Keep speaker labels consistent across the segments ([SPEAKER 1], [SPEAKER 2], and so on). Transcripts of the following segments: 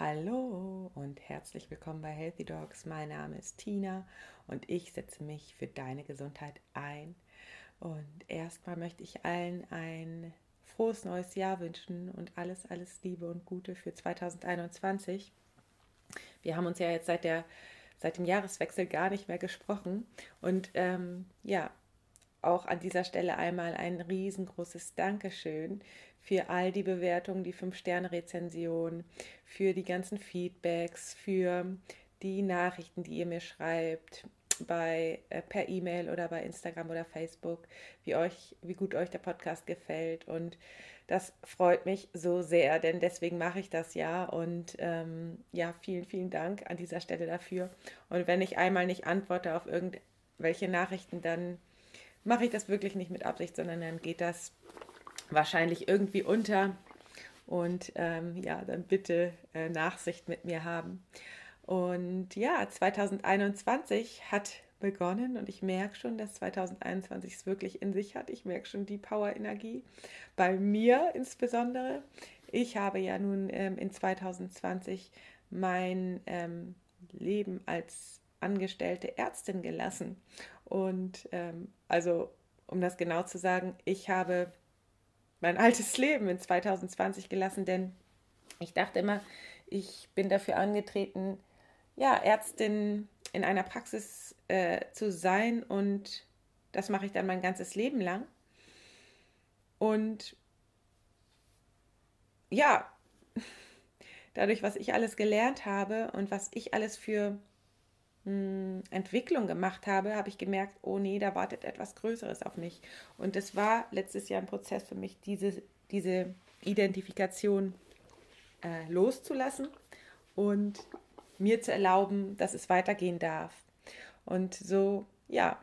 [SPEAKER 1] Hallo und herzlich willkommen bei Healthy Dogs. Mein Name ist Tina und ich setze mich für deine Gesundheit ein. Und erstmal möchte ich allen ein frohes neues Jahr wünschen und alles, alles Liebe und Gute für 2021. Wir haben uns ja jetzt seit, der, seit dem Jahreswechsel gar nicht mehr gesprochen. Und ähm, ja, auch an dieser Stelle einmal ein riesengroßes Dankeschön für all die Bewertungen, die 5-Sterne-Rezensionen, für die ganzen Feedbacks, für die Nachrichten, die ihr mir schreibt bei äh, per E-Mail oder bei Instagram oder Facebook, wie euch, wie gut euch der Podcast gefällt und das freut mich so sehr, denn deswegen mache ich das ja und ähm, ja, vielen, vielen Dank an dieser Stelle dafür. Und wenn ich einmal nicht antworte auf irgendwelche Nachrichten, dann mache ich das wirklich nicht mit Absicht, sondern dann geht das wahrscheinlich irgendwie unter. Und ähm, ja, dann bitte äh, Nachsicht mit mir haben. Und ja, 2021 hat begonnen und ich merke schon, dass 2021 es wirklich in sich hat. Ich merke schon die Power-Energie bei mir insbesondere. Ich habe ja nun ähm, in 2020 mein ähm, Leben als angestellte Ärztin gelassen. Und ähm, also, um das genau zu sagen, ich habe mein altes Leben in 2020 gelassen, denn ich dachte immer, ich bin dafür angetreten, ja, Ärztin in einer Praxis äh, zu sein und das mache ich dann mein ganzes Leben lang. Und ja, dadurch, was ich alles gelernt habe und was ich alles für hm, Entwicklung gemacht habe, habe ich gemerkt, oh nee, da wartet etwas Größeres auf mich. Und es war letztes Jahr ein Prozess für mich, diese, diese Identifikation äh, loszulassen und mir zu erlauben, dass es weitergehen darf. Und so, ja,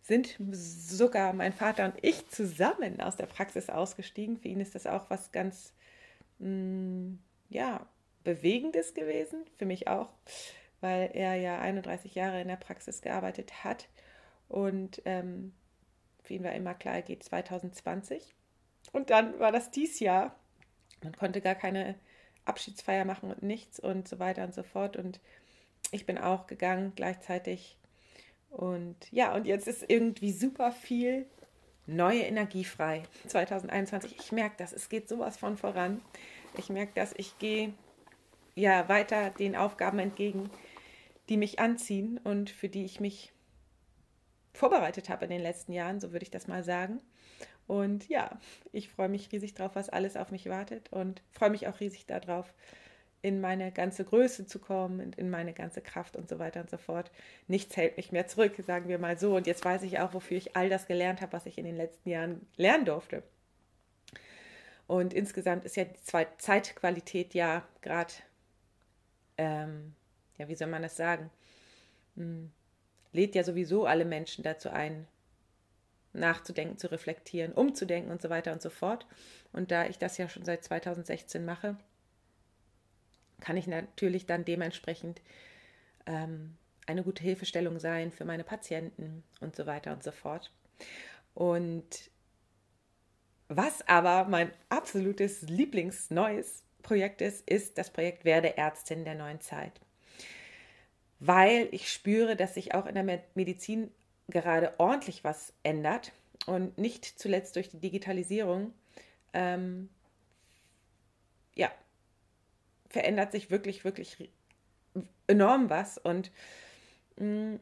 [SPEAKER 1] sind sogar mein Vater und ich zusammen aus der Praxis ausgestiegen. Für ihn ist das auch was ganz, mh, hm, ja, Bewegendes gewesen, für mich auch weil er ja 31 Jahre in der Praxis gearbeitet hat. Und ähm, für ihn war immer klar, er geht 2020. Und dann war das dies Jahr. Man konnte gar keine Abschiedsfeier machen und nichts und so weiter und so fort. Und ich bin auch gegangen gleichzeitig. Und ja, und jetzt ist irgendwie super viel neue Energie frei. 2021. Ich merke das, es geht sowas von voran. Ich merke dass ich gehe ja weiter den Aufgaben entgegen, die mich anziehen und für die ich mich vorbereitet habe in den letzten Jahren, so würde ich das mal sagen. Und ja, ich freue mich riesig drauf, was alles auf mich wartet und freue mich auch riesig darauf, in meine ganze Größe zu kommen und in meine ganze Kraft und so weiter und so fort. Nichts hält mich mehr zurück, sagen wir mal so. Und jetzt weiß ich auch, wofür ich all das gelernt habe, was ich in den letzten Jahren lernen durfte. Und insgesamt ist ja die Zeitqualität ja gerade ähm, ja, wie soll man das sagen, hm, lädt ja sowieso alle Menschen dazu ein, nachzudenken, zu reflektieren, umzudenken und so weiter und so fort. Und da ich das ja schon seit 2016 mache, kann ich natürlich dann dementsprechend ähm, eine gute Hilfestellung sein für meine Patienten und so weiter und so fort. Und was aber mein absolutes Lieblingsneues Projekt ist, ist das Projekt Werde Ärztin der neuen Zeit weil ich spüre, dass sich auch in der Medizin gerade ordentlich was ändert und nicht zuletzt durch die Digitalisierung. Ähm, ja, verändert sich wirklich, wirklich enorm was und mh, mm,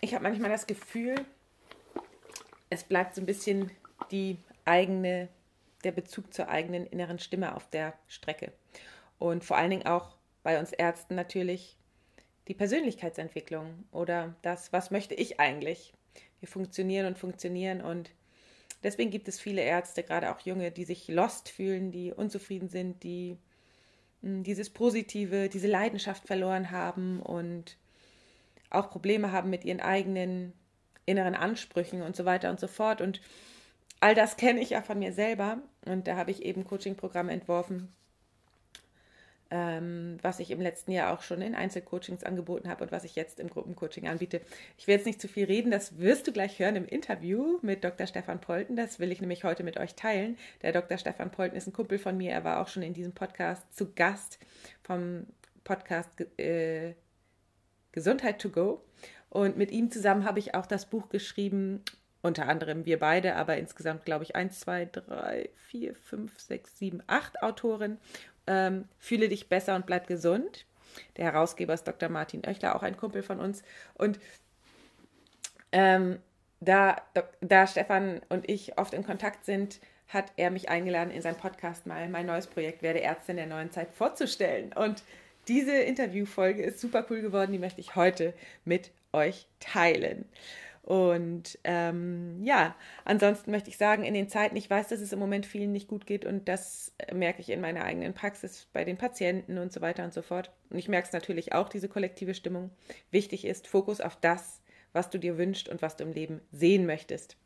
[SPEAKER 1] ich habe manchmal das Gefühl, es bleibt so ein bisschen die eigene, der Bezug zur eigenen inneren Stimme auf der Strecke. Und vor allen Dingen auch bei uns Ärzten natürlich die Persönlichkeitsentwicklung oder das, was möchte ich eigentlich? Wir funktionieren und funktionieren und deswegen gibt es viele Ärzte, gerade auch junge, die sich lost fühlen, die unzufrieden sind, die hm, dieses Positive, diese Leidenschaft verloren haben und auch Probleme haben mit ihren eigenen inneren Ansprüchen und so weiter und so fort. Und all das kenne ich ja von mir selber und da habe ich eben Coaching-Programme entworfen, ähm, was ich im letzten Jahr auch schon in Einzelcoachings angeboten habe und was ich jetzt im Gruppencoaching anbiete. Ich will jetzt nicht zu viel reden, das wirst du gleich hören im Interview mit Dr. Stefan Polten. Das will ich nämlich heute mit euch teilen. Der Dr. Stefan Polten ist ein Kumpel von mir, er war auch schon in diesem Podcast zu Gast vom Podcast äh, Gesundheit to Go. Und mit ihm zusammen habe ich auch das Buch geschrieben, unter anderem wir beide, aber insgesamt glaube ich 1, 2, 3, 4, 5, 6, 7, 8 Autoren ähm, Fühle dich besser und bleib gesund. Der Herausgeber ist Dr. Martin Oechler, auch ein Kumpel von uns. Und ähm, da, da Stefan und ich oft in Kontakt sind, hat er mich eingeladen, in seinem Podcast mal mein neues Projekt Werde Ärztin der neuen Zeit vorzustellen. Und diese Interviewfolge ist super cool geworden, die möchte ich heute mit euch teilen. Und ähm, ja, ansonsten möchte ich sagen, in den Zeiten, ich weiß, dass es im Moment vielen nicht gut geht und das merke ich in meiner eigenen Praxis bei den Patienten und so weiter und so fort. Und ich merke es natürlich auch, diese kollektive Stimmung. Wichtig ist Fokus auf das, was du dir wünschst und was du im Leben sehen möchtest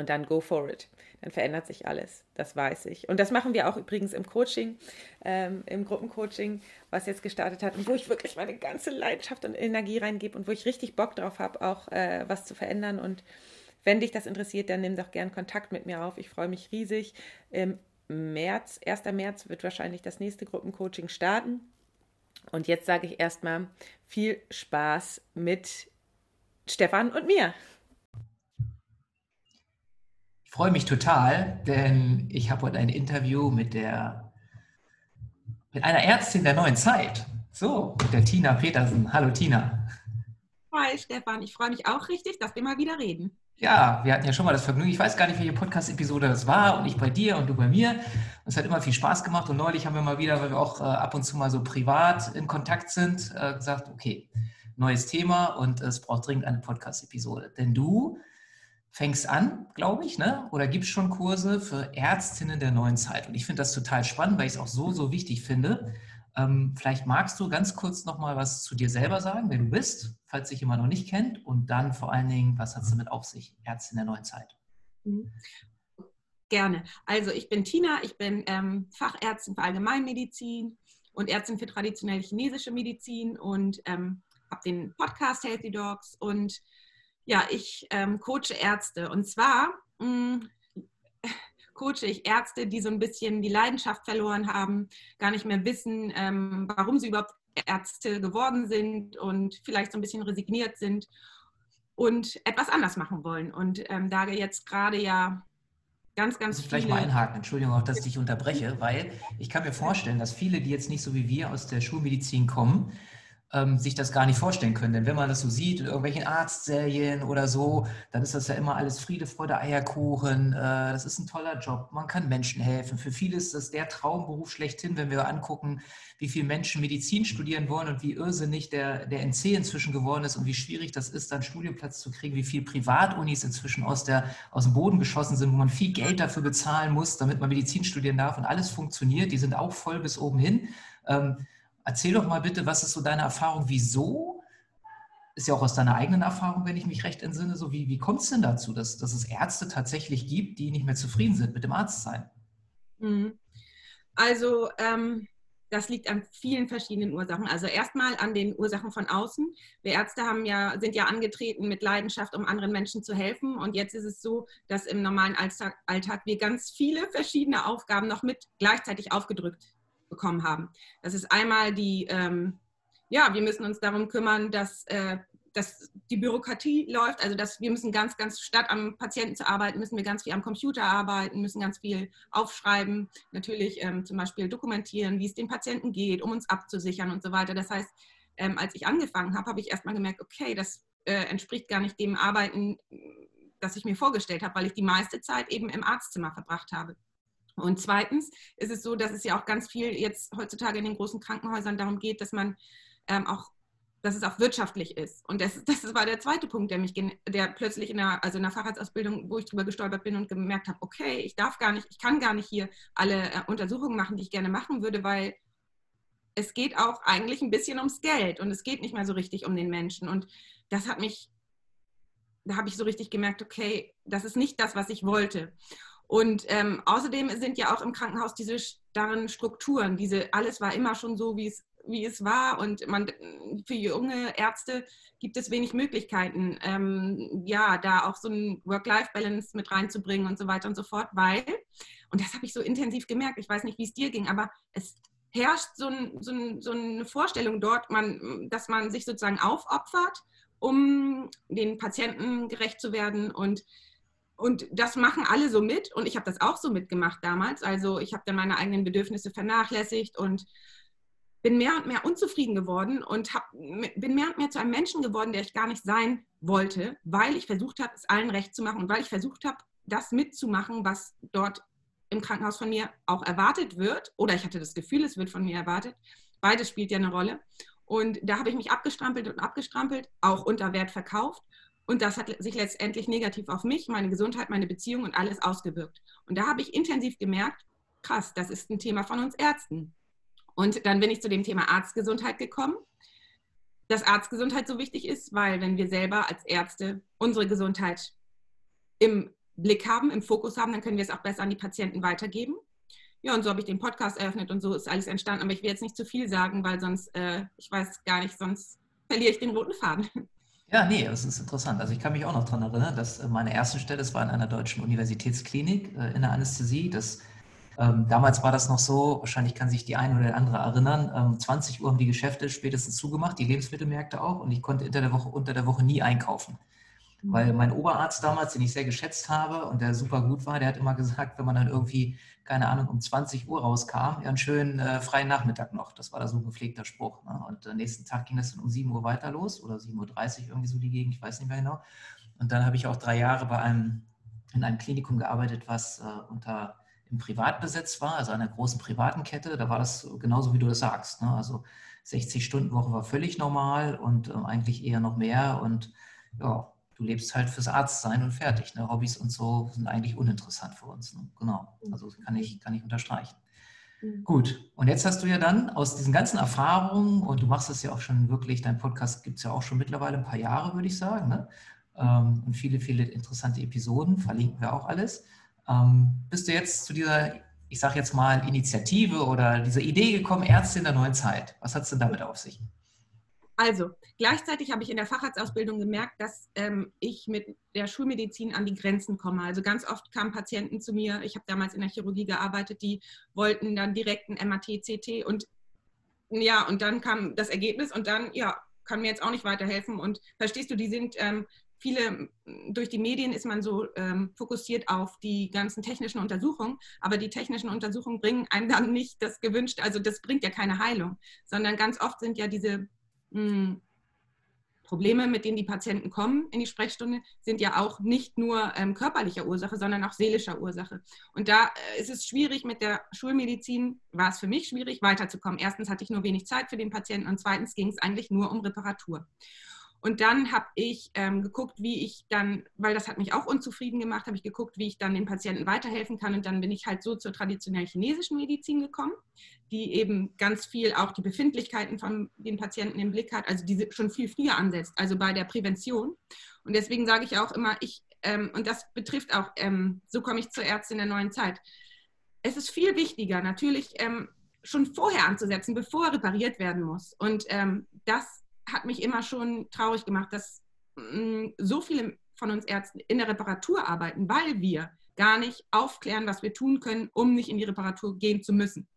[SPEAKER 1] und dann go for it. Dann verändert sich alles, das weiß ich. Und das machen wir auch übrigens im Coaching, ähm, im Gruppencoaching, was jetzt gestartet hat und wo ich wirklich meine ganze Leidenschaft und Energie reingebe und wo ich richtig Bock drauf habe, auch äh, was zu verändern. Und wenn dich das interessiert, dann nimm doch gern Kontakt mit mir auf. Ich freue mich riesig. Im März, 1. März wird wahrscheinlich das nächste Gruppencoaching starten. Und jetzt sage ich erstmal viel Spaß mit Stefan und mir.
[SPEAKER 2] Ich freue mich total, denn ich habe heute ein Interview mit der mit einer Ärztin der neuen Zeit. So, mit der Tina Petersen. Hallo Tina.
[SPEAKER 1] Hi Stefan, ich freue mich auch richtig, dass wir mal wieder reden.
[SPEAKER 2] Ja, wir hatten ja schon mal das Vergnügen. Ich weiß gar nicht, welche Podcast-Episode das war und ich bei dir und du bei mir. Es hat immer viel Spaß gemacht und neulich haben wir mal wieder, weil wir auch äh, ab und zu mal so privat in Kontakt sind, äh, gesagt, okay, neues Thema und es braucht dringend eine Podcast-Episode. Denn du fängst an, glaube ich, ne? oder gibst schon Kurse für Ärztinnen der neuen Zeit. Und ich finde das total spannend, weil ich es auch so, so wichtig finde. Ähm, vielleicht magst du ganz kurz nochmal was zu dir selber sagen, wer du bist, falls sich jemand noch nicht kennt. Und dann vor allen Dingen, was hat es damit auf sich, Ärztin der neuen Zeit?
[SPEAKER 1] Mhm. Gerne. Also ich bin Tina, ich bin ähm, Fachärztin für Allgemeinmedizin und Ärztin für traditionelle chinesische Medizin und ähm, habe den Podcast Healthy Dogs und ja, ich ähm, coache Ärzte und zwar mh, mm, coache ich Ärzte, die so ein bisschen die Leidenschaft verloren haben, gar nicht mehr wissen, ähm, warum sie überhaupt Ärzte geworden sind und vielleicht so ein bisschen resigniert sind und etwas anders machen wollen. Und ähm, da jetzt gerade ja ganz, ganz
[SPEAKER 2] viele... Vielleicht mal einhaken, Entschuldigung auch, dass ich dich unterbreche, weil ich kann mir vorstellen, dass viele, die jetzt nicht so wie wir aus der Schulmedizin kommen, ähm, sich das gar nicht vorstellen können. Denn wenn man das so sieht in irgendwelchen Arztserien oder so, dann ist das ja immer alles Friede, Freude, Eierkuchen. Äh, das ist ein toller Job. Man kann Menschen helfen. Für viele ist das der Traumberuf schlechthin, wenn wir angucken, wie viele Menschen Medizin studieren wollen und wie irrsinnig der, der NC inzwischen geworden ist und wie schwierig das ist, dann Studienplatz zu kriegen, wie viele Privatunis inzwischen aus, der, aus dem Boden geschossen sind, wo man viel Geld dafür bezahlen muss, damit man Medizin studieren darf und alles funktioniert. Die sind auch voll bis oben hin. Ähm, Erzähl doch mal bitte, was ist so deine Erfahrung? Wieso? Ist ja auch aus deiner eigenen Erfahrung, wenn ich mich recht entsinne, so wie, wie kommt es denn dazu, dass, dass es Ärzte tatsächlich gibt, die nicht mehr zufrieden sind mit dem Arztsein?
[SPEAKER 1] Mhm. Also, ähm, das liegt an vielen verschiedenen Ursachen. Also erstmal an den Ursachen von außen. Wir Ärzte haben ja, sind ja angetreten mit Leidenschaft, um anderen Menschen zu helfen. Und jetzt ist es so, dass im normalen Alltag, Alltag wir ganz viele verschiedene Aufgaben noch mit gleichzeitig aufgedrückt bekommen haben. Das ist einmal die, ähm, ja, wir müssen uns darum kümmern, dass, äh, dass die Bürokratie läuft, also dass wir müssen ganz, ganz statt am Patienten zu arbeiten, müssen wir ganz viel am Computer arbeiten, müssen ganz viel aufschreiben, natürlich ähm, zum Beispiel dokumentieren, wie es den Patienten geht, um uns abzusichern und so weiter. Das heißt, ähm, als ich angefangen habe, habe ich erstmal gemerkt, okay, das äh, entspricht gar nicht dem Arbeiten, das ich mir vorgestellt habe, weil ich die meiste Zeit eben im Arztzimmer verbracht habe. Und zweitens ist es so, dass es ja auch ganz viel jetzt heutzutage in den großen Krankenhäusern darum geht, dass man ähm, auch dass es auch wirtschaftlich ist. Und das, das war der zweite Punkt, der mich, der plötzlich in der, also in der Facharztausbildung, wo ich drüber gestolpert bin und gemerkt habe, okay, ich darf gar nicht, ich kann gar nicht hier alle äh, Untersuchungen machen, die ich gerne machen würde, weil es geht auch eigentlich ein bisschen ums Geld und es geht nicht mehr so richtig um den Menschen. Und das hat mich, da habe ich so richtig gemerkt, okay, das ist nicht das, was ich wollte.
[SPEAKER 3] Und ähm, außerdem sind ja auch im Krankenhaus diese starren Strukturen, diese alles war immer schon so, wie es wie es war. Und man für junge Ärzte gibt es wenig Möglichkeiten, ähm, ja, da auch so ein Work-Life-Balance mit reinzubringen und so weiter und so fort, weil, und das habe ich so intensiv gemerkt, ich weiß nicht, wie es dir ging, aber es herrscht so, ein, so, ein, so eine Vorstellung dort, man, dass man sich sozusagen aufopfert, um den Patienten gerecht zu werden. Und und das machen alle so mit und ich habe das auch so mitgemacht damals. Also ich habe dann meine eigenen Bedürfnisse vernachlässigt und bin mehr und mehr unzufrieden geworden und hab, bin mehr und mehr zu einem Menschen geworden, der ich gar nicht sein wollte, weil ich versucht habe, es allen recht zu machen und weil ich versucht habe, das mitzumachen, was dort im Krankenhaus von mir auch erwartet wird. Oder ich hatte das Gefühl, es wird von mir erwartet. Beides spielt ja eine Rolle. Und da habe ich mich abgestrampelt und abgestrampelt, auch unter Wert verkauft. Und das hat sich letztendlich negativ auf mich, meine Gesundheit, meine Beziehung und alles ausgewirkt. Und da habe ich intensiv gemerkt, krass, das ist ein Thema von uns Ärzten. Und dann bin ich zu dem Thema Arztgesundheit gekommen. Dass Arztgesundheit so wichtig ist, weil wenn wir selber als Ärzte unsere Gesundheit im Blick haben, im Fokus haben, dann können wir es auch besser an die Patienten weitergeben. Ja, und so habe ich den Podcast eröffnet und so ist alles entstanden. Aber ich will jetzt nicht zu viel sagen, weil sonst, äh, ich weiß gar nicht, sonst verliere ich den roten Faden.
[SPEAKER 2] Ja, nee, das ist interessant. Also ich kann mich auch noch daran erinnern, dass äh, meine erste Stelle, das war in einer deutschen Universitätsklinik äh, in der Anästhesie. Das ähm, damals war das noch so, wahrscheinlich kann sich die eine oder der andere erinnern, ähm, 20 Uhr haben die Geschäfte spätestens zugemacht, die Lebensmittelmärkte auch, und ich konnte der Woche, unter der Woche nie einkaufen. Mhm. Weil mein Oberarzt damals, den ich sehr geschätzt habe und der super gut war, der hat immer gesagt, wenn man dann irgendwie, keine Ahnung, um 20 Uhr rauskam, ja, einen schönen äh, freien Nachmittag noch. Das war da so ein gepflegter Spruch. Ne? Und am nächsten Tag ging das dann um 7 Uhr weiter los oder 7.30 Uhr irgendwie so die Gegend, ich weiß nicht mehr genau. Und dann habe ich auch drei Jahre bei einem, in einem Klinikum gearbeitet, was äh, unter im Privatbesitz war, also einer großen privaten Kette, da war das genauso, wie du das sagst. Ne? Also 60-Stunden-Woche war völlig normal und äh, eigentlich eher noch mehr. Und ja, du lebst halt fürs Arztsein und fertig. Ne? Hobbys und so sind eigentlich uninteressant für uns. Ne? Genau, also kann ich, kann ich unterstreichen. Mhm. Gut, und jetzt hast du ja dann aus diesen ganzen Erfahrungen, und du machst das ja auch schon wirklich, dein Podcast gibt es ja auch schon mittlerweile ein paar Jahre, würde ich sagen, ne? Ähm, und viele, viele interessante Episoden, verlinken wir auch alles. Ähm, bist du jetzt zu dieser, ich sage jetzt mal, Initiative oder dieser Idee gekommen, Ärzte in der neuen Zeit? Was hat es denn damit auf sich?
[SPEAKER 3] Also, gleichzeitig habe ich in der Facharztausbildung gemerkt, dass ähm, ich mit der Schulmedizin an die Grenzen komme. Also ganz oft kamen Patienten zu mir, ich habe damals in der Chirurgie gearbeitet, die wollten dann direkt ein MAT, CT und ja, und dann kam das Ergebnis und dann, ja, kann mir jetzt auch nicht weiterhelfen. Und verstehst du, die sind ähm, viele, durch die Medien ist man so ähm, fokussiert auf die ganzen technischen Untersuchungen, aber die technischen Untersuchungen bringen einem dann nicht das gewünschte, also das bringt ja keine Heilung, sondern ganz oft sind ja diese hm, Probleme, mit denen die Patienten kommen in die Sprechstunde, sind ja auch nicht nur ähm, körperlicher Ursache, sondern auch seelischer Ursache. Und da äh, ist es schwierig mit der Schulmedizin, war es für mich schwierig, weiterzukommen. Erstens hatte ich nur wenig Zeit für den Patienten und zweitens ging es eigentlich nur um Reparatur. Und dann habe ich ähm, geguckt, wie ich dann, weil das hat mich auch unzufrieden gemacht, habe ich geguckt, wie ich dann den Patienten weiterhelfen kann. Und dann bin ich halt so zur traditionellen chinesischen Medizin gekommen, die eben ganz viel auch die Befindlichkeiten von den Patienten im Blick hat, also die schon viel früher ansetzt, also bei der Prävention. Und deswegen sage ich auch immer, ich, ähm, und das betrifft auch, ähm, so komme ich zur Ärztin der neuen Zeit. Es ist viel wichtiger, natürlich ähm, schon vorher anzusetzen, bevor repariert werden muss. Und ähm, das hat mich immer schon traurig gemacht, dass mh, mm, so viele von uns Ärzten in der Reparatur arbeiten, weil wir gar nicht aufklären, was wir tun können, um nicht in die Reparatur gehen zu müssen.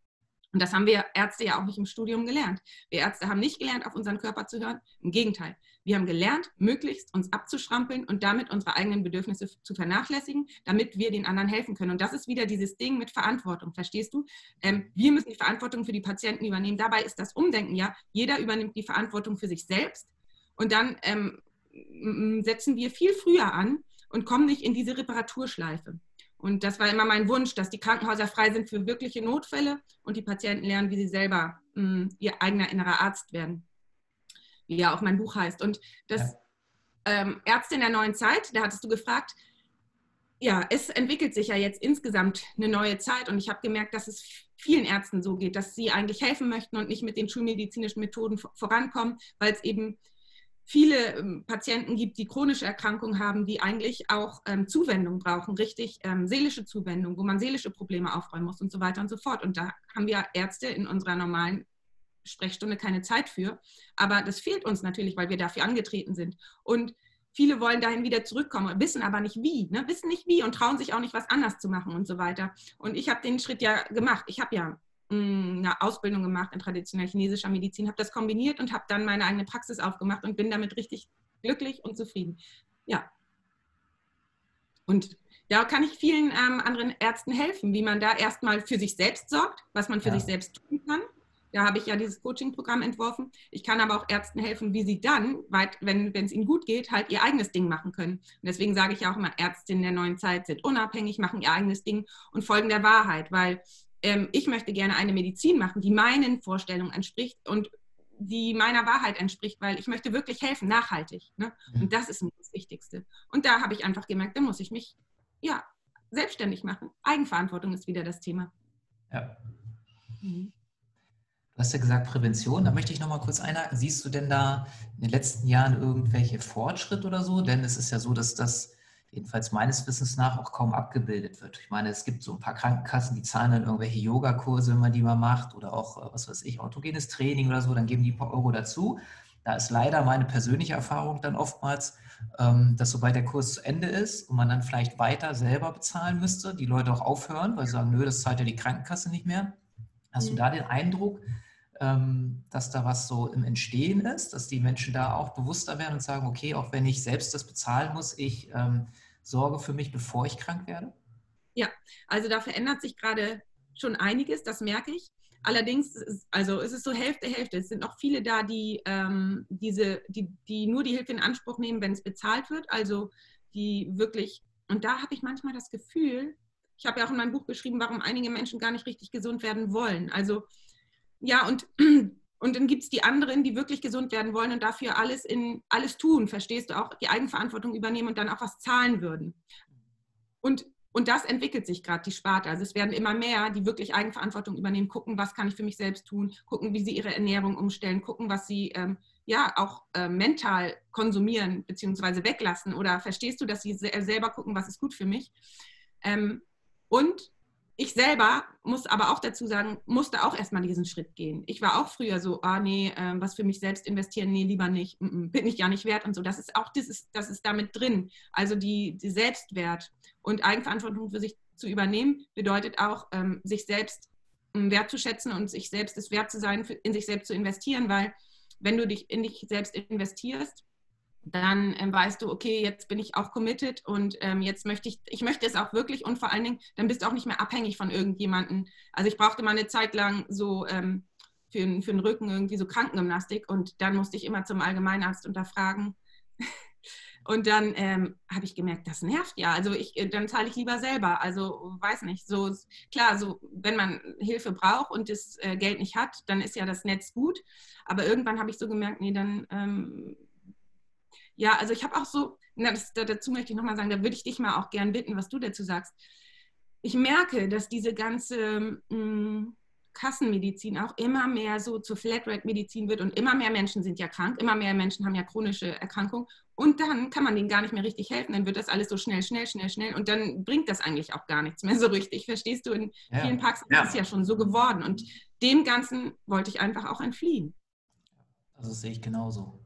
[SPEAKER 3] Und das haben wir Ärzte ja auch nicht im Studium gelernt. Wir Ärzte haben nicht gelernt, auf unseren Körper zu hören. Im Gegenteil. Wir haben gelernt, möglichst uns abzuschrampeln und damit unsere eigenen Bedürfnisse zu vernachlässigen, damit wir den anderen helfen können. Und das ist wieder dieses Ding mit Verantwortung. Verstehst du? Ähm, wir müssen die Verantwortung für die Patienten übernehmen. Dabei ist das Umdenken ja, jeder übernimmt die Verantwortung für sich selbst. Und dann ähm, setzen wir viel früher an und kommen nicht in diese Reparaturschleife. Und das war immer mein Wunsch, dass die Krankenhäuser frei sind für wirkliche Notfälle und die Patienten lernen, wie sie selber mh, ihr eigener innerer Arzt werden. Wie ja auch mein Buch heißt. Und das ja. ähm, Ärzte in der neuen Zeit, da hattest du gefragt, ja, es entwickelt sich ja jetzt insgesamt eine neue Zeit und ich habe gemerkt, dass es vielen Ärzten so geht, dass sie eigentlich helfen möchten und nicht mit den schulmedizinischen Methoden vorankommen, weil es eben viele ähm, Patienten gibt, die chronische Erkrankungen haben, die eigentlich auch ähm, Zuwendung brauchen, richtig ähm, seelische Zuwendung, wo man seelische Probleme aufräumen muss und so weiter und so fort. Und da haben wir Ärzte in unserer normalen Sprechstunde keine Zeit für. Aber das fehlt uns natürlich, weil wir dafür angetreten sind. Und viele wollen dahin wieder zurückkommen, wissen aber nicht wie, ne? wissen nicht wie und trauen sich auch nicht, was anders zu machen und so weiter. Und ich habe den Schritt ja gemacht. Ich habe ja eine Ausbildung gemacht in traditioneller chinesischer Medizin, habe das kombiniert und habe dann meine eigene Praxis aufgemacht und bin damit richtig glücklich und zufrieden. Ja. Und da kann ich vielen ähm, anderen Ärzten helfen, wie man da erstmal für sich selbst sorgt, was man für ja. sich selbst tun kann. Da habe ich ja dieses Coaching-Programm entworfen. Ich kann aber auch Ärzten helfen, wie sie dann, wenn es ihnen gut geht, halt ihr eigenes Ding machen können. Und deswegen sage ich auch immer, Ärztinnen der neuen Zeit sind unabhängig, machen ihr eigenes Ding und folgen der Wahrheit, weil ähm, ich möchte gerne eine Medizin machen, die meinen Vorstellungen entspricht und die meiner Wahrheit entspricht, weil ich möchte wirklich helfen, nachhaltig. Ne? Mhm. Und das ist mir das Wichtigste. Und da habe ich einfach gemerkt, da muss ich mich ja selbstständig machen. Eigenverantwortung ist wieder das Thema.
[SPEAKER 2] Ja. Mhm. Du hast ja gesagt Prävention, da möchte ich noch mal kurz einhaken. Siehst du denn da in den letzten Jahren irgendwelche Fortschritte oder so? Denn es ist ja so, dass das jedenfalls meines Wissens nach auch kaum abgebildet wird. Ich meine, es gibt so ein paar Krankenkassen, die zahlen dann irgendwelche Yogakurse, wenn man die mal macht oder auch, äh, was weiß ich, autogenes Training oder so, dann geben die ein paar Euro dazu. Da ist leider meine persönliche Erfahrung dann oftmals, ähm, dass sobald der Kurs zu Ende ist und man dann vielleicht weiter selber bezahlen müsste, die Leute auch aufhören, weil sie sagen, nö, das zahlt ja die Krankenkasse nicht mehr. Hast du mhm. da den Eindruck, dass da was so im Entstehen ist, dass die Menschen da auch bewusster werden und sagen, okay, auch wenn ich selbst das bezahlen muss, ich ähm, sorge für mich, bevor ich krank werde?
[SPEAKER 3] Ja, also da verändert sich gerade schon einiges, das merke ich. Allerdings, also es ist so Hälfte, Hälfte. Es sind noch viele da, die, ähm, diese, die, die nur die Hilfe in Anspruch nehmen, wenn es bezahlt wird. Also die wirklich, und da habe ich manchmal das Gefühl, ich habe ja auch in meinem Buch beschrieben, warum einige Menschen gar nicht richtig gesund werden wollen. Also ja, und, und dann gibt es die anderen, die wirklich gesund werden wollen und dafür alles, in, alles tun, verstehst du, auch die Eigenverantwortung übernehmen und dann auch was zahlen würden. Und, und das entwickelt sich gerade, die Sparte. Also es werden immer mehr, die wirklich Eigenverantwortung übernehmen, gucken, was kann ich für mich selbst tun, gucken, wie sie ihre Ernährung umstellen, gucken, was sie ähm, ja auch äh, mental konsumieren bzw. weglassen. Oder verstehst du, dass sie selber gucken, was ist gut für mich? Ähm, und ich selber muss aber auch dazu sagen, musste auch erstmal diesen Schritt gehen. Ich war auch früher so, ah nee, äh, was für mich selbst investieren, nee, lieber nicht, mm -mm, bin ich ja nicht wert und so. Das ist auch dieses, das ist damit drin. Also die, die Selbstwert und Eigenverantwortung für sich zu übernehmen, bedeutet auch, ähm, sich selbst ähm, wertzuschätzen und sich selbst es wert zu sein, in sich selbst zu investieren, weil wenn du dich in dich selbst investierst, dann ähm, weißt du, okay, jetzt bin ich auch committed und ähm, jetzt möchte ich, ich möchte es auch wirklich und vor allen Dingen, dann bist du auch nicht mehr abhängig von irgendjemandem. Also ich brauchte mal eine Zeit lang so ähm, für, für den Rücken irgendwie so Krankengymnastik und dann musste ich immer zum Allgemeinarzt unterfragen. Und dann ähm, habe ich gemerkt, das nervt ja. Also ich, äh, dann zahle ich lieber selber. Also weiß nicht. So klar, so wenn man Hilfe braucht und das äh, Geld nicht hat, dann ist ja das Netz gut. Aber irgendwann habe ich so gemerkt, nee, dann ähm, ja, also ich habe auch so, na, das, dazu möchte ich nochmal sagen, da würde ich dich mal auch gern bitten, was du dazu sagst. Ich merke, dass diese ganze mh, mm, Kassenmedizin auch immer mehr so zur Flatrate-Medizin wird und immer mehr Menschen sind ja krank, immer mehr Menschen haben ja chronische Erkrankungen und dann kann man denen gar nicht mehr richtig helfen, dann wird das alles so schnell, schnell, schnell, schnell und dann bringt das eigentlich auch gar nichts mehr so richtig. Verstehst du, in ja. vielen Praxen ja. ist es ja schon so geworden und dem Ganzen wollte ich einfach auch entfliehen.
[SPEAKER 2] Also das sehe ich genauso.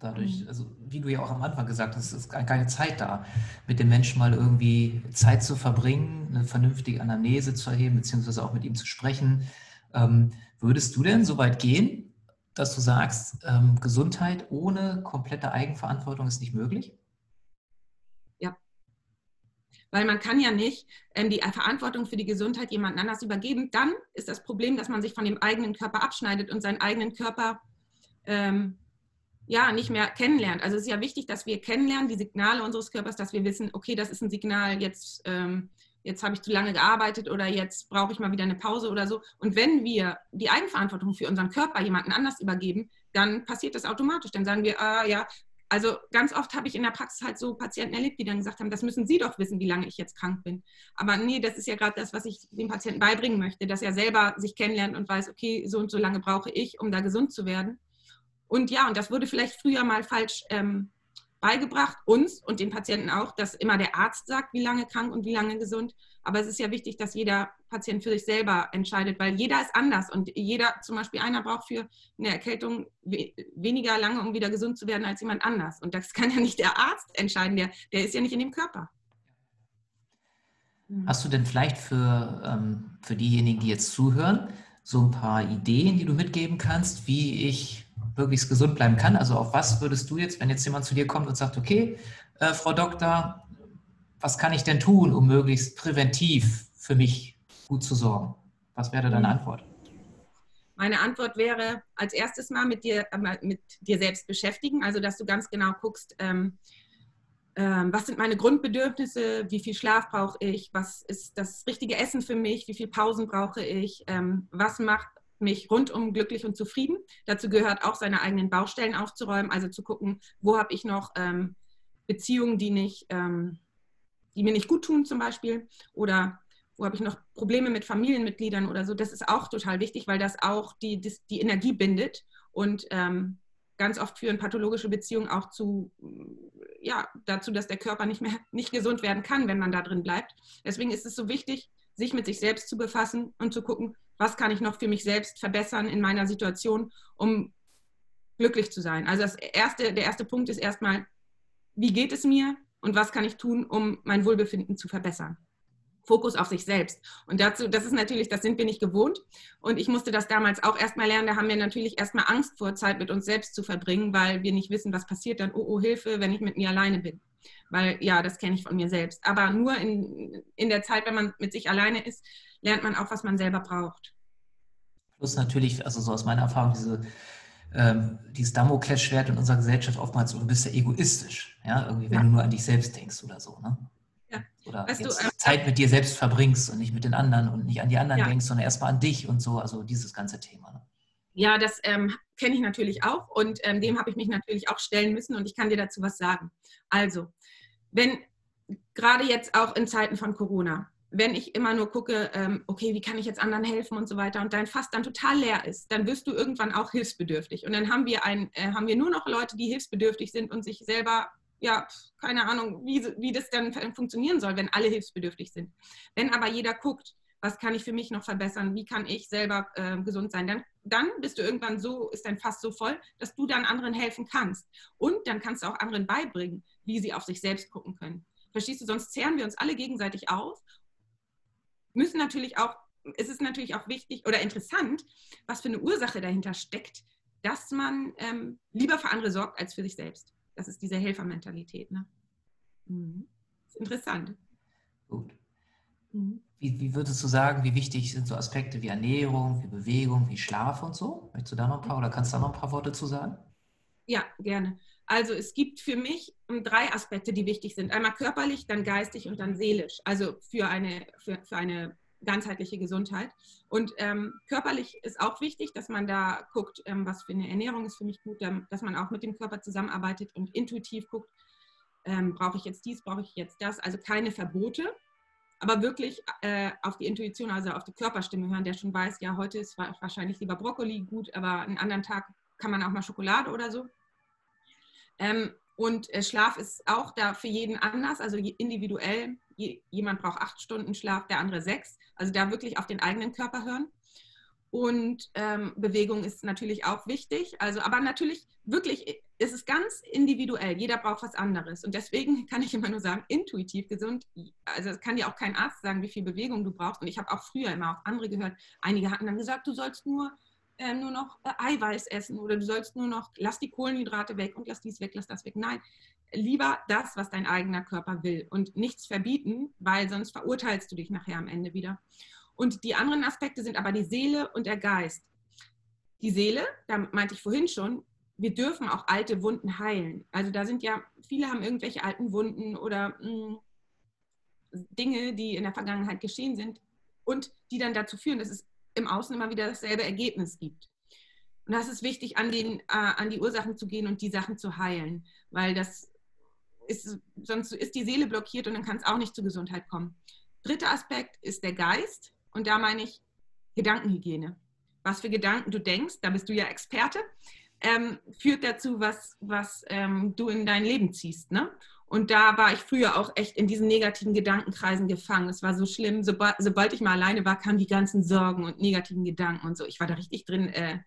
[SPEAKER 2] Dadurch, mhm. also wie du ja auch am Anfang gesagt hast, ist keine Zeit da, mit dem Menschen mal irgendwie Zeit zu verbringen, eine vernünftige Anamnese zu erheben, beziehungsweise auch mit ihm zu sprechen. Ähm, würdest du denn so weit gehen, dass du sagst, ähm, Gesundheit ohne komplette Eigenverantwortung ist nicht möglich?
[SPEAKER 3] Ja. Weil man kann ja nicht ähm, die Verantwortung für die Gesundheit jemand anders übergeben. Dann ist das Problem, dass man sich von dem eigenen Körper abschneidet und seinen eigenen Körper ähm, ja, nicht mehr kennenlernt. Also es ist ja wichtig, dass wir kennenlernen, die Signale unseres Körpers, dass wir wissen, okay, das ist ein Signal, jetzt, ähm, jetzt habe ich zu lange gearbeitet oder jetzt brauche ich mal wieder eine Pause oder so. Und wenn wir die Eigenverantwortung für unseren Körper jemanden anders übergeben, dann passiert das automatisch. Dann sagen wir, ah, ja, also ganz oft habe ich in der Praxis halt so Patienten erlebt, die dann gesagt haben, das müssen Sie doch wissen, wie lange ich jetzt krank bin. Aber nee, das ist ja gerade das, was ich dem Patienten beibringen möchte, dass er selber sich kennenlernt und weiß, okay, so und so lange brauche ich, um da gesund zu werden. Und ja, und das wurde vielleicht früher mal falsch ähm, beigebracht, uns und den Patienten auch, dass immer der Arzt sagt, wie lange krank und wie lange gesund. Aber es ist ja wichtig, dass jeder Patient für sich selber entscheidet, weil jeder ist anders und jeder, zum Beispiel einer braucht für eine Erkältung weniger lange, um wieder gesund zu werden, als jemand anders. Und das kann ja nicht der Arzt entscheiden, der, der ist ja nicht in dem Körper.
[SPEAKER 2] Hm. Hast du denn vielleicht für, ähm, für diejenigen, die jetzt zuhören, so ein paar Ideen, die du mitgeben kannst, wie ich möglichst gesund bleiben kann? Also auf was würdest du jetzt, wenn jetzt jemand zu dir kommt und sagt, okay, äh, Frau Doktor, was kann ich denn tun, um möglichst präventiv für mich gut zu sorgen? Was wäre deine hm. Antwort?
[SPEAKER 3] Meine Antwort wäre, als erstes mal mit dir, äh, mit dir selbst beschäftigen, also dass du ganz genau guckst, ähm, ähm, was sind meine Grundbedürfnisse, wie viel Schlaf brauche ich, was ist das richtige Essen für mich, wie viel Pausen brauche ich, ähm, was macht mich rundum glücklich und zufrieden. Dazu gehört auch seine eigenen Baustellen aufzuräumen, also zu gucken, wo habe ich noch ähm, Beziehungen, die, nicht, ähm, die mir nicht gut tun zum Beispiel oder wo habe ich noch Probleme mit Familienmitgliedern oder so. Das ist auch total wichtig, weil das auch die, die, die Energie bindet und ähm, ganz oft führen pathologische Beziehungen auch zu, ja, dazu, dass der Körper nicht mehr nicht gesund werden kann, wenn man da drin bleibt. Deswegen ist es so wichtig, sich mit sich selbst zu befassen und zu gucken, was kann ich noch für mich selbst verbessern in meiner Situation, um glücklich zu sein. Also das erste, der erste Punkt ist erstmal, wie geht es mir und was kann ich tun, um mein Wohlbefinden zu verbessern. Fokus auf sich selbst. Und dazu, das ist natürlich, das sind wir nicht gewohnt. Und ich musste das damals auch erstmal lernen. Da haben wir natürlich erstmal Angst vor, Zeit mit uns selbst zu verbringen, weil wir nicht wissen, was passiert dann. Oh, oh, Hilfe, wenn ich mit mir alleine bin. Weil ja, das kenne ich von mir selbst. Aber nur in, in der Zeit, wenn man mit sich alleine ist, lernt man auch, was man selber braucht.
[SPEAKER 2] Plus natürlich, also so aus meiner Erfahrung, diese, ähm, dieses Damoklesschwert in unserer Gesellschaft oftmals, du bist ja egoistisch, ja, irgendwie, wenn ja. du nur an dich selbst denkst oder so, ne? Ja. Oder weißt du, ähm, Zeit mit dir selbst verbringst und nicht mit den anderen und nicht an die anderen ja. denkst, sondern erstmal an dich und so, also dieses ganze Thema. Ne?
[SPEAKER 3] Ja, das ähm, kenne ich natürlich auch und ähm, dem habe ich mich natürlich auch stellen müssen und ich kann dir dazu was sagen. Also, wenn gerade jetzt auch in Zeiten von Corona, wenn ich immer nur gucke, ähm, okay, wie kann ich jetzt anderen helfen und so weiter und dein Fass dann total leer ist, dann wirst du irgendwann auch hilfsbedürftig. Und dann haben wir, ein, äh, haben wir nur noch Leute, die hilfsbedürftig sind und sich selber ja, keine Ahnung, wie, wie das dann funktionieren soll, wenn alle hilfsbedürftig sind. Wenn aber jeder guckt, was kann ich für mich noch verbessern, wie kann ich selber äh, gesund sein, dann, dann bist du irgendwann so, ist dein Fass so voll, dass du dann anderen helfen kannst. Und dann kannst du auch anderen beibringen, wie sie auf sich selbst gucken können. Verstehst du, sonst zehren wir uns alle gegenseitig auf, müssen natürlich auch, es ist natürlich auch wichtig oder interessant, was für eine Ursache dahinter steckt, dass man ähm, lieber für andere sorgt als für sich selbst. Das ist diese Helfermentalität. Ne? Mhm. ist interessant.
[SPEAKER 2] Gut. Mhm. Wie, wie, würdest du sagen, wie wichtig sind so Aspekte wie Ernährung, wie Bewegung, wie Schlaf und so? Möchtest du da noch ein paar oder kannst du da noch ein paar Worte zu sagen?
[SPEAKER 3] Ja, gerne. Also es gibt für mich drei Aspekte, die wichtig sind. Einmal körperlich, dann geistig und dann seelisch. Also für eine, für, für eine ganzheitliche Gesundheit. Und ähm, körperlich ist auch wichtig, dass man da guckt, ähm, was für eine Ernährung ist für mich gut, ähm, dass man auch mit dem Körper zusammenarbeitet und intuitiv guckt, ähm, brauche ich jetzt dies, brauche ich jetzt das. Also keine Verbote, aber wirklich äh, auf die Intuition, also auf die Körperstimme hören, der schon weiß, ja, heute ist wahrscheinlich lieber Brokkoli gut, aber einen anderen Tag kann man auch mal Schokolade oder so. Ähm, und äh, Schlaf ist auch da für jeden anders, also individuell. Jemand braucht acht Stunden Schlaf, der andere sechs. Also da wirklich auf den eigenen Körper hören. Und ähm, Bewegung ist natürlich auch wichtig. Also, aber natürlich wirklich, es ist ganz individuell. Jeder braucht was anderes. Und deswegen kann ich immer nur sagen, intuitiv gesund. Also es kann dir auch kein Arzt sagen, wie viel Bewegung du brauchst. Und ich habe auch früher immer auch andere gehört. Einige hatten dann gesagt, du sollst nur äh, nur noch äh, Eiweiß essen oder du sollst nur noch, lass die Kohlenhydrate weg und lass dies weg, lass das weg. Nein, lieber das, was dein eigener Körper will und nichts verbieten, weil sonst verurteilst du dich nachher am Ende wieder. Und die anderen Aspekte sind aber die Seele und der Geist. Die Seele, da meinte ich vorhin schon, wir dürfen auch alte Wunden heilen. Also da sind ja, viele haben irgendwelche alten Wunden oder mh, hm, Dinge, die in der Vergangenheit geschehen sind und die dann dazu führen, dass es im Außen immer wieder dasselbe Ergebnis gibt. Und das ist wichtig, an, den, äh, an die Ursachen zu gehen und die Sachen zu heilen, weil das ist, sonst ist die Seele blockiert und dann kann es auch nicht zur Gesundheit kommen. Dritter Aspekt ist der Geist und da meine ich Gedankenhygiene. Was für Gedanken du denkst, da bist du ja Experte. ähm, führt dazu, was, was ähm, du in dein Leben ziehst. Ne? Und da war ich früher auch echt in diesen negativen Gedankenkreisen gefangen. Es war so schlimm. Sobald, sobald ich mal alleine war, kamen die ganzen Sorgen und negativen Gedanken und so. Ich war da richtig drin. Äh,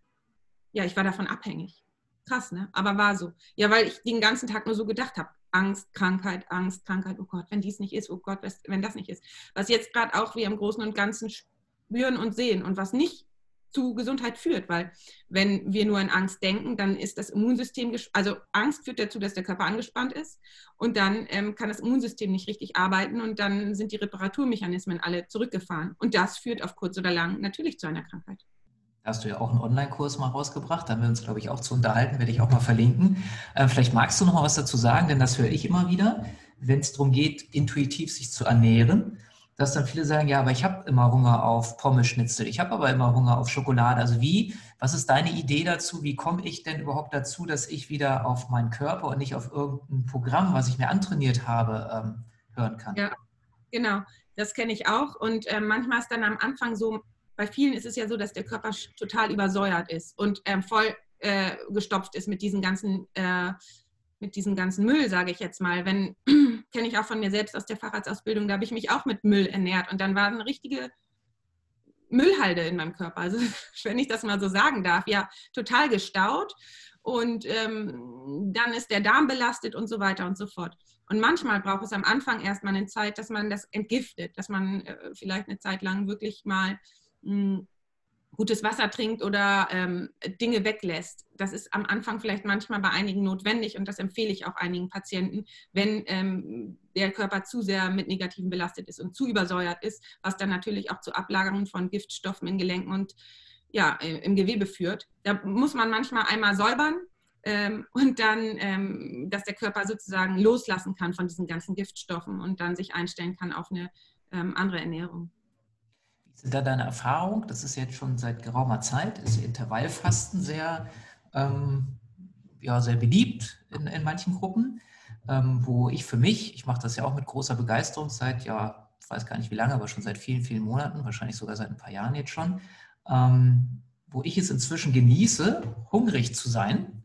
[SPEAKER 3] ja, ich war davon abhängig. Krass, ne? Aber war so. Ja, weil ich den ganzen Tag nur so gedacht habe. Angst, Krankheit, Angst, Krankheit. Oh Gott, wenn dies nicht ist. Oh Gott, wenn das nicht ist. Was jetzt gerade auch wir im Großen und Ganzen spüren und sehen und was nicht zu Gesundheit führt, weil wenn wir nur in Angst denken, dann ist das Immunsystem, also Angst führt dazu, dass der Körper angespannt ist und dann ähm, kann das Immunsystem nicht richtig arbeiten und dann sind die Reparaturmechanismen alle zurückgefahren und das führt auf kurz oder lang natürlich zu einer Krankheit.
[SPEAKER 2] Da hast du ja auch einen Online-Kurs mal rausgebracht, da haben wir uns, glaube ich, auch zu unterhalten, werde ich auch mal verlinken. Äh, vielleicht magst du noch mal was dazu sagen, denn das höre ich immer wieder, wenn es darum geht, intuitiv sich zu ernähren dass dann viele sagen, ja, aber ich habe immer Hunger auf Pommeschnitzel, ich habe aber immer Hunger auf Schokolade. Also wie, was ist deine Idee dazu? Wie komme ich denn überhaupt dazu, dass ich wieder auf meinen Körper und nicht auf irgendein Programm, was ich mir antrainiert habe, ähm, hören kann?
[SPEAKER 3] Ja, genau. Das kenne ich auch. Und äh, manchmal ist dann am Anfang so, bei vielen ist es ja so, dass der Körper total übersäuert ist und ähm, voll äh, gestopft ist mit diesen ganzen äh, mit diesem ganzen Müll, sage ich jetzt mal. Wenn, kenne ich auch von mir selbst aus der Fahrradsausbildung, da habe ich mich auch mit Müll ernährt und dann war eine richtige Müllhalde in meinem Körper. Also wenn ich das mal so sagen darf, ja, total gestaut und ähm, dann ist der Darm belastet und so weiter und so fort. Und manchmal braucht es am Anfang erstmal eine Zeit, dass man das entgiftet, dass man äh, vielleicht eine Zeit lang wirklich mal gutes Wasser trinkt oder ähm, Dinge weglässt. Das ist am Anfang vielleicht manchmal bei einigen notwendig und das empfehle ich auch einigen Patienten, wenn ähm, der Körper zu sehr mit Negativen belastet ist und zu übersäuert ist, was dann natürlich auch zu Ablagerungen von Giftstoffen in Gelenken und ja, im Gewebe führt. Da muss man manchmal einmal säubern ähm, und dann, ähm, dass der Körper sozusagen loslassen kann von diesen ganzen Giftstoffen und dann sich einstellen kann auf eine ähm, andere Ernährung
[SPEAKER 2] sind da deine Erfahrungen? Das ist jetzt schon seit geraumer Zeit, ist Intervallfasten sehr, ähm, ja, sehr beliebt in, in manchen Gruppen, ähm, wo ich für mich, ich mache das ja auch mit großer Begeisterung seit, ja, ich weiß gar nicht wie lange, aber schon seit vielen, vielen Monaten, wahrscheinlich sogar seit ein paar Jahren jetzt schon, ähm, wo ich es inzwischen genieße, hungrig zu sein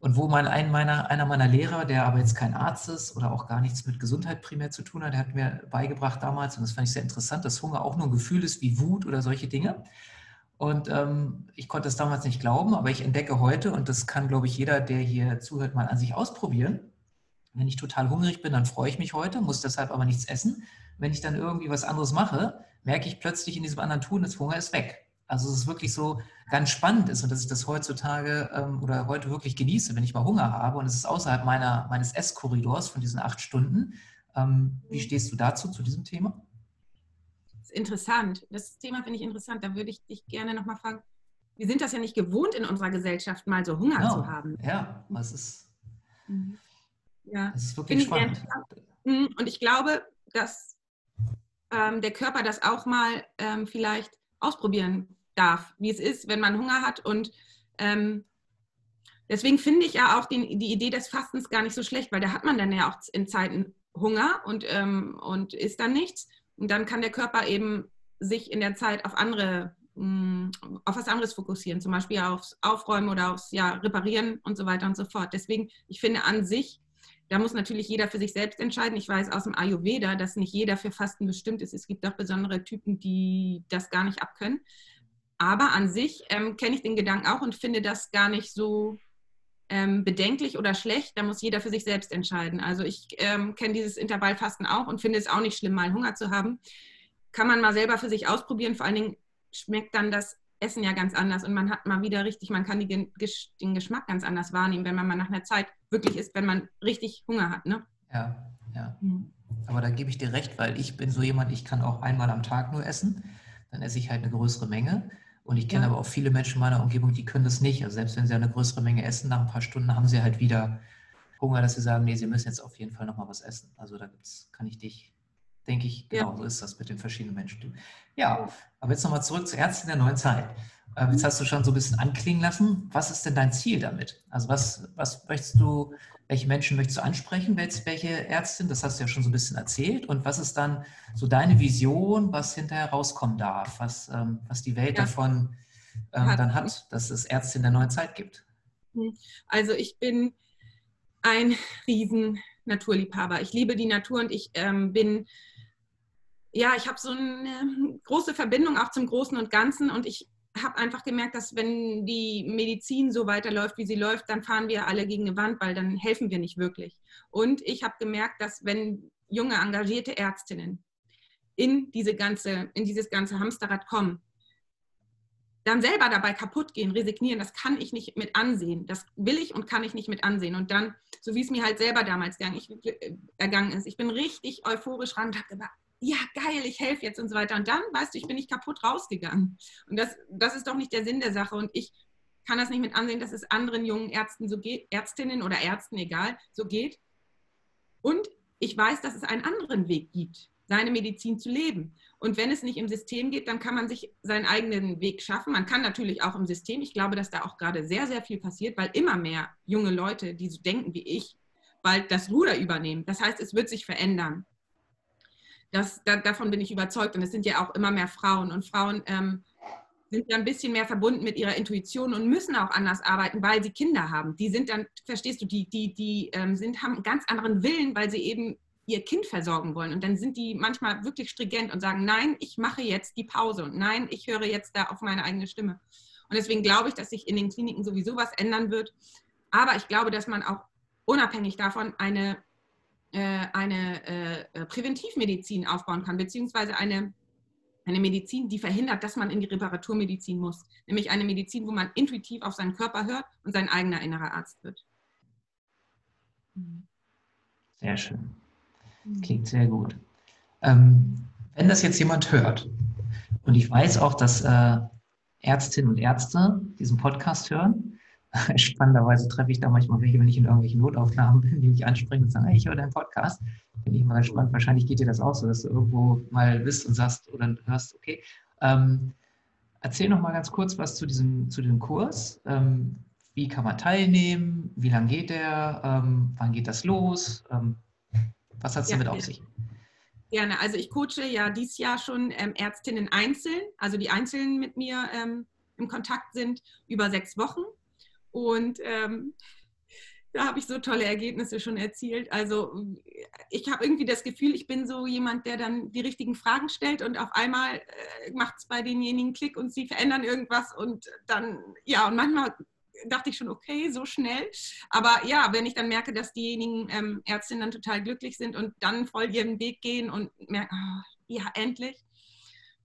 [SPEAKER 2] und wo mein, ein meiner, einer meiner Lehrer, der aber jetzt kein Arzt ist oder auch gar nichts mit Gesundheit primär zu tun hat, der hat mir beigebracht damals, und das fand ich sehr interessant, dass Hunger auch nur ein Gefühl ist wie Wut oder solche Dinge. Und ähm, ich konnte es damals nicht glauben, aber ich entdecke heute, und das kann, glaube ich, jeder, der hier zuhört, mal an sich ausprobieren. Wenn ich total hungrig bin, dann freue ich mich heute, muss deshalb aber nichts essen. Wenn ich dann irgendwie was anderes mache, merke ich plötzlich in diesem anderen Tun, das Hunger ist weg. Also es ist wirklich so ganz spannend ist und dass ich das heutzutage ähm, oder heute wirklich genieße, wenn ich mal Hunger habe und es ist außerhalb meiner, meines Esskorridors von diesen acht Stunden. Ähm, wie stehst du dazu, zu diesem Thema?
[SPEAKER 3] Das ist interessant. Das Thema finde ich interessant. Da würde ich dich gerne nochmal fragen. Wir sind das ja nicht gewohnt in unserer Gesellschaft, mal so Hunger genau. zu haben.
[SPEAKER 2] Ja, was ist,
[SPEAKER 3] mhm. ja. das ist wirklich spannend. Mhm. Und ich glaube, dass ähm, der Körper das auch mal ähm, vielleicht ausprobieren darf, wie es ist, wenn man Hunger hat. Und ähm, deswegen finde ich ja auch die, die Idee des Fastens gar nicht so schlecht, weil da hat man dann ja auch in Zeiten Hunger und, ähm, und isst dann nichts. Und dann kann der Körper eben sich in der Zeit auf andere mm, auf was anderes fokussieren, zum Beispiel aufs Aufräumen oder aufs ja, Reparieren und so weiter und so fort. Deswegen, ich finde an sich, da muss natürlich jeder für sich selbst entscheiden. Ich weiß aus dem Ayurveda, dass nicht jeder für Fasten bestimmt ist. Es gibt auch besondere Typen, die das gar nicht abkönnen. Aber an sich ähm, kenne ich den Gedanken auch und finde das gar nicht so ähm, bedenklich oder schlecht. Da muss jeder für sich selbst entscheiden. Also ich ähm, kenne dieses Intervallfasten auch und finde es auch nicht schlimm, mal Hunger zu haben. Kann man mal selber für sich ausprobieren. Vor allen Dingen schmeckt dann das Essen ja ganz anders und man hat mal wieder richtig, man kann die, den Geschmack ganz anders wahrnehmen, wenn man mal nach einer Zeit wirklich isst, wenn man richtig Hunger hat. Ne?
[SPEAKER 2] Ja, ja. Mhm. Aber da gebe ich dir recht, weil ich bin so jemand, ich kann auch einmal am Tag nur essen. Dann esse ich halt eine größere Menge. Und ich kenne ja. aber auch viele Menschen in meiner Umgebung, die können das nicht. Also selbst wenn sie eine größere Menge essen, nach ein paar Stunden haben sie halt wieder Hunger, dass sie sagen, nee, sie müssen jetzt auf jeden Fall nochmal was essen. Also da gibt's, kann ich dich, denke ich, genau ja. so ist das mit den verschiedenen Menschen. Ja, aber jetzt nochmal zurück zur Ärztin der neuen Zeit. Ähm, jetzt hast du schon so ein bisschen anklingen lassen. Was ist denn dein Ziel damit? Also was, was möchtest du welche Menschen möchtest du ansprechen, welche Ärztin, das hast du ja schon so ein bisschen erzählt. Und was ist dann so deine Vision, was hinterher rauskommen darf, was, ähm, was die Welt ja. davon ähm, dann hat, dass es Ärzte in der neuen Zeit gibt?
[SPEAKER 3] Hm. Also ich bin ein riesen Naturliebhaber. Ich liebe die Natur und ich ähm, bin, ja, ich habe so eine große Verbindung auch zum Großen und Ganzen und ich habe einfach gemerkt, dass wenn die Medizin so weiterläuft, wie sie läuft, dann fahren wir alle gegen eine Wand, weil dann helfen wir nicht wirklich. Und ich habe gemerkt, dass wenn junge, engagierte Ärztinnen in, diese ganze, in dieses ganze Hamsterrad kommen, dann selber dabei kaputt gehen, resignieren, das kann ich nicht mit ansehen. Das will ich und kann ich nicht mit ansehen. Und dann, so wie es mir halt selber damals äh, ergangen ist, ich bin richtig euphorisch ran und habe gedacht, ja, geil, ich helfe jetzt und so weiter. Und dann, weißt du, ich bin nicht kaputt rausgegangen. Und das, das ist doch nicht der Sinn der Sache. Und ich kann das nicht mit ansehen, dass es anderen jungen Ärzten so geht, Ärztinnen oder Ärzten, egal, so geht. Und ich weiß, dass es einen anderen Weg gibt, seine Medizin zu leben. Und wenn es nicht im System geht, dann kann man sich seinen eigenen Weg schaffen. Man kann natürlich auch im System. Ich glaube, dass da auch gerade sehr, sehr viel passiert, weil immer mehr junge Leute, die so denken wie ich, bald das Ruder übernehmen. Das heißt, es wird sich verändern. Das, da, davon bin ich überzeugt. Und es sind ja auch immer mehr Frauen. Und Frauen ähm, sind ja ein bisschen mehr verbunden mit ihrer Intuition und müssen auch anders arbeiten, weil sie Kinder haben. Die sind dann, verstehst du, die, die, die ähm, sind, haben einen ganz anderen Willen, weil sie eben ihr Kind versorgen wollen. Und dann sind die manchmal wirklich stringent und sagen, nein, ich mache jetzt die Pause und nein, ich höre jetzt da auf meine eigene Stimme. Und deswegen glaube ich, dass sich in den Kliniken sowieso was ändern wird. Aber ich glaube, dass man auch unabhängig davon eine, eine äh, Präventivmedizin aufbauen kann, beziehungsweise eine, eine Medizin, die verhindert, dass man in die Reparaturmedizin muss. Nämlich eine Medizin, wo man intuitiv auf seinen Körper hört und sein eigener innerer Arzt wird.
[SPEAKER 2] Sehr schön. Klingt sehr gut. Ähm, wenn das jetzt jemand hört, und ich weiß auch, dass äh, Ärztinnen und Ärzte diesen Podcast hören, spannenderweise treffe ich da manchmal welche, wenn ich in irgendwelchen Notaufnahmen bin, die mich ansprechen und sagen, hey, ich höre deinen Podcast. Bin ich mal gespannt. Wahrscheinlich geht dir das auch so, dass du irgendwo mal bist und sagst oder hörst, okay. Ähm, erzähl noch mal ganz kurz was zu diesem, zu dem Kurs. Ähm, wie kann man teilnehmen? Wie lange geht der? Ähm, wann geht das los? Ähm, was hat es ja, damit auf sich?
[SPEAKER 3] Gerne. Also ich coache ja dieses Jahr schon ähm, Ärztinnen einzeln, also die einzeln mit mir ähm, im Kontakt sind, über sechs Wochen. Und ähm, da habe ich so tolle Ergebnisse schon erzielt. Also ich habe irgendwie das Gefühl, ich bin so jemand, der dann die richtigen Fragen stellt und auf einmal äh, macht es bei denjenigen Klick und sie verändern irgendwas und dann, ja, und manchmal dachte ich schon, okay, so schnell. Aber ja, wenn ich dann merke, dass diejenigen ähm, Ärztinnen dann total glücklich sind und dann voll ihren Weg gehen und merken, oh, ja, endlich.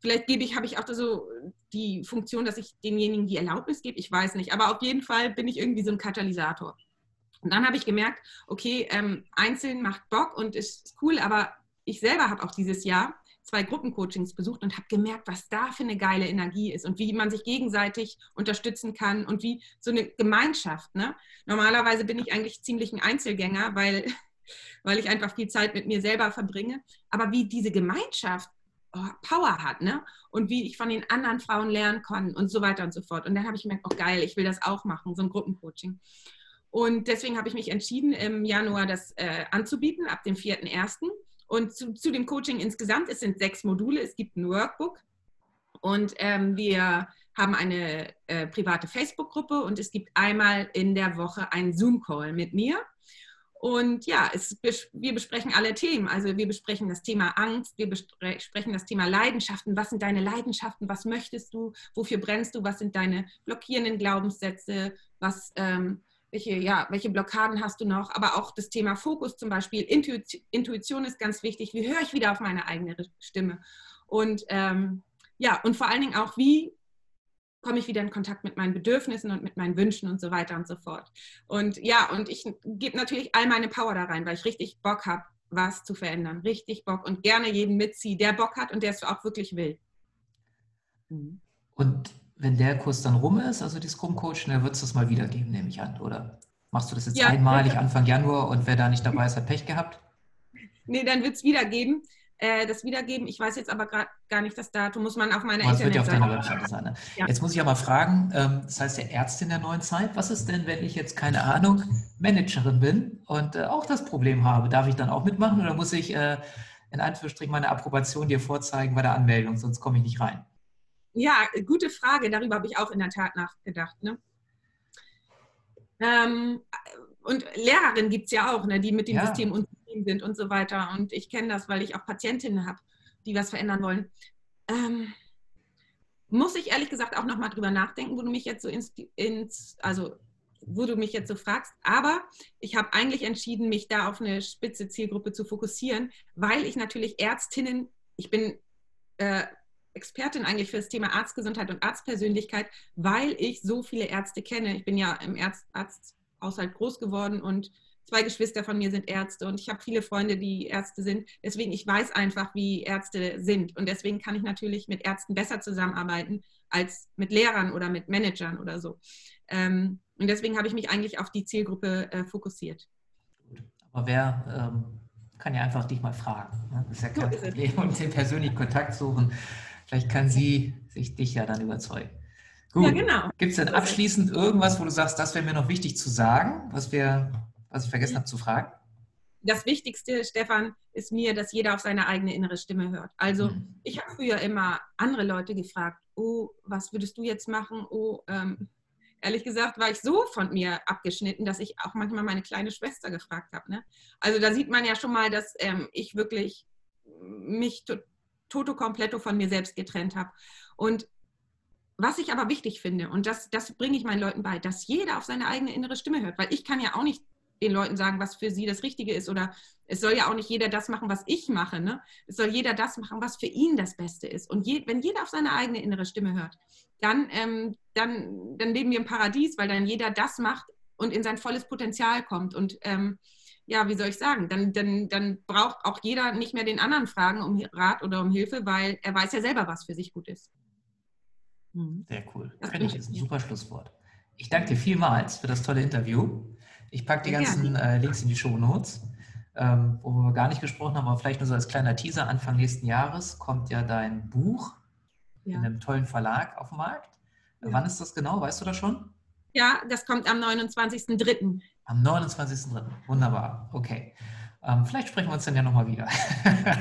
[SPEAKER 3] Vielleicht gebe ich, habe ich auch so die Funktion, dass ich denjenigen die Erlaubnis gebe. Ich weiß nicht. Aber auf jeden Fall bin ich irgendwie so ein Katalysator. Und dann habe ich gemerkt, okay, ähm, einzeln macht Bock und ist cool, aber ich selber habe auch dieses Jahr zwei Gruppencoachings besucht und habe gemerkt, was da für eine geile Energie ist und wie man sich gegenseitig unterstützen kann und wie so eine Gemeinschaft. Ne? Normalerweise bin ich eigentlich ziemlich ein Einzelgänger, weil, weil ich einfach viel Zeit mit mir selber verbringe. Aber wie diese Gemeinschaft Power hat, ne? Und wie ich von den anderen Frauen lernen kann und so weiter und so fort. Und dann habe ich gemerkt, oh geil, ich will das auch machen, so ein Gruppencoaching. Und deswegen habe ich mich entschieden, im Januar das äh, anzubieten, ab dem 4.1. Und zu, zu, dem Coaching insgesamt, es sind sechs Module, es gibt ein Workbook und ähm, wir haben eine äh, private Facebook-Gruppe und es gibt einmal in der Woche einen Zoom-Call mit mir. Und ja, es, wir besprechen alle Themen. Also wir besprechen das Thema Angst, wir besprechen das Thema Leidenschaften. Was sind deine Leidenschaften? Was möchtest du? Wofür brennst du? Was sind deine blockierenden Glaubenssätze? Was ähm, welche, ja, welche Blockaden hast du noch, aber auch das Thema Fokus zum Beispiel, Intuition ist ganz wichtig, wie höre ich wieder auf meine eigene Stimme und ähm, ja, und vor allen Dingen auch, wie komme ich wieder in Kontakt mit meinen Bedürfnissen und mit meinen Wünschen und so weiter und so fort. Und ja, und ich gebe natürlich all meine Power da rein, weil ich richtig Bock habe, was zu verändern. Richtig Bock und gerne jeden mitziehe, der Bock hat und der es auch wirklich will.
[SPEAKER 2] Und wenn der Kurs dann rum ist, also die Scrum Coach, dann wird es das mal wieder geben, nehme ich an, oder? Machst du das jetzt ja, einmalig Anfang Januar und wer da nicht dabei ist, hat Pech gehabt?
[SPEAKER 3] Nee, dann wird es wieder geben. Äh, das Wiedergeben, ich weiß jetzt aber gar nicht das Datum, muss man auf meiner
[SPEAKER 2] Internetseite... Das wird ja auf deiner Webseite sein. Ne? Ja. Jetzt muss ich aber fragen, ähm, das heißt der Ärztin der neuen Zeit, was ist denn, wenn ich jetzt, keine Ahnung, Managerin bin und äh, auch das Problem habe? Darf ich dann auch mitmachen oder muss ich äh, in Anführungsstrichen meine Approbation dir vorzeigen bei der Anmeldung, sonst komme ich nicht rein?
[SPEAKER 3] Ja, gute Frage. Darüber habe ich auch in der Tat nachgedacht. Ne? Ähm, und Lehrerinnen gibt es ja auch, ne, die mit dem ja. System unzufrieden sind und so weiter. Und ich kenne das, weil ich auch Patientinnen habe, die was verändern wollen. Ähm, muss ich ehrlich gesagt auch nochmal drüber nachdenken, wo du mich jetzt so ins, ins, also wo du mich jetzt so fragst. Aber ich habe eigentlich entschieden, mich da auf eine spitze Zielgruppe zu fokussieren, weil ich natürlich Ärztinnen, ich bin äh, Expertin eigentlich für das Thema Arztgesundheit und Arztpersönlichkeit, weil ich so viele Ärzte kenne. Ich bin ja im Arzt, Arzthaushalt groß geworden und zwei Geschwister von mir sind Ärzte und ich habe viele Freunde, die Ärzte sind. Deswegen, ich weiß einfach, wie Ärzte sind. Und deswegen kann ich natürlich mit Ärzten besser zusammenarbeiten als mit Lehrern oder mit Managern oder so. Ähm, und deswegen habe ich mich eigentlich auf die Zielgruppe äh, fokussiert.
[SPEAKER 2] Aber wer ähm, kann ja einfach dich mal fragen. Ne? Das ist ja kein so Problem. Und den persönlichen Kontakt suchen. Vielleicht kann sie sich dich ja dann überzeugen. Gut. Ja, genau. Gibt es denn abschließend irgendwas, wo du sagst, das wäre mir noch wichtig zu sagen, was, wir, was ich vergessen habe zu fragen?
[SPEAKER 3] Das Wichtigste, Stefan, ist mir, dass jeder auf seine eigene innere Stimme hört. Also mhm. ich habe früher immer andere Leute gefragt, oh, was würdest du jetzt machen? Oh, ähm, ehrlich gesagt war ich so von mir abgeschnitten, dass ich auch manchmal meine kleine Schwester gefragt habe. Ne? Also da sieht man ja schon mal, dass ähm, ich wirklich mich to toto completo von mir selbst getrennt habe. Und was ich aber wichtig finde, und das, das bringe ich meinen Leuten bei, dass jeder auf seine eigene innere Stimme hört, weil ich kann ja auch nicht den Leuten sagen, was für sie das Richtige ist. Oder es soll ja auch nicht jeder das machen, was ich mache. Ne? Es soll jeder das machen, was für ihn das Beste ist. Und je, wenn jeder auf seine eigene innere Stimme hört, dann, ähm, dann, dann leben wir im Paradies, weil dann jeder das macht und in sein volles Potenzial kommt. Und ähm, ja, wie soll ich sagen, dann, dann, dann braucht auch jeder nicht mehr den anderen fragen um Rat oder um Hilfe, weil er weiß ja selber, was für sich gut ist.
[SPEAKER 2] Mhm. Sehr cool. Das finde ich ist ein super Schlusswort. Ich danke dir vielmals für das tolle Interview. Ich packe die ganzen äh, Links in die Show Notes, ähm, wo wir gar nicht gesprochen haben, aber vielleicht nur so als kleiner Teaser. Anfang nächsten Jahres kommt ja dein Buch ja. in einem tollen Verlag auf den Markt. Ja. Wann ist das genau? Weißt du das schon?
[SPEAKER 3] Ja, das kommt am 29.03.
[SPEAKER 2] Am 29.03. Wunderbar. Okay. Ähm, vielleicht sprechen wir uns dann ja nochmal wieder.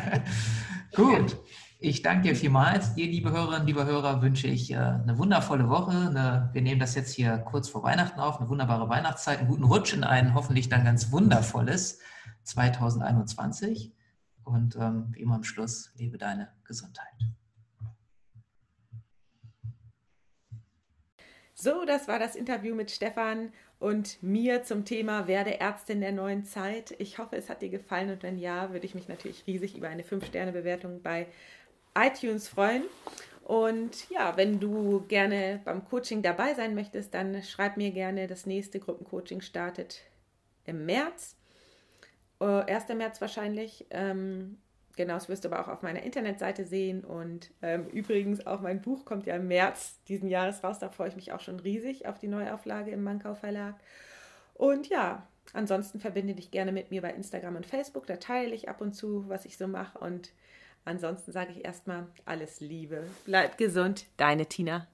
[SPEAKER 2] Gut. Ich danke dir vielmals. Dir, liebe Hörerinnen, liebe Hörer, wünsche ich äh, eine wundervolle Woche. Eine, wir nehmen das jetzt hier kurz vor Weihnachten auf, eine wunderbare Weihnachtszeit, einen guten Rutsch in ein hoffentlich dann ganz wundervolles 2021. Und ähm, wie immer am Schluss, lebe deine Gesundheit.
[SPEAKER 1] So, das war das Interview mit Stefan und mir zum Thema Werde Ärztin der neuen Zeit. Ich hoffe, es hat dir gefallen und wenn ja, würde ich mich natürlich riesig über eine 5-Sterne-Bewertung bei iTunes freuen. Und ja, wenn du gerne beim Coaching dabei sein möchtest, dann schreib mir gerne. Das nächste Gruppencoaching startet im März. 1. Äh, März wahrscheinlich. Ähm, genau, das wirst du aber auch auf meiner Internetseite sehen. Und ähm, übrigens auch mein Buch kommt ja im März diesen Jahres raus. Da freue ich mich auch schon riesig auf die Neuauflage im Mankau Verlag. Und ja, ansonsten verbinde dich gerne mit mir bei Instagram und Facebook. Da teile ich ab und zu, was ich so mache. Und Ansonsten sage ich erstmal alles Liebe. Bleib gesund, deine Tina.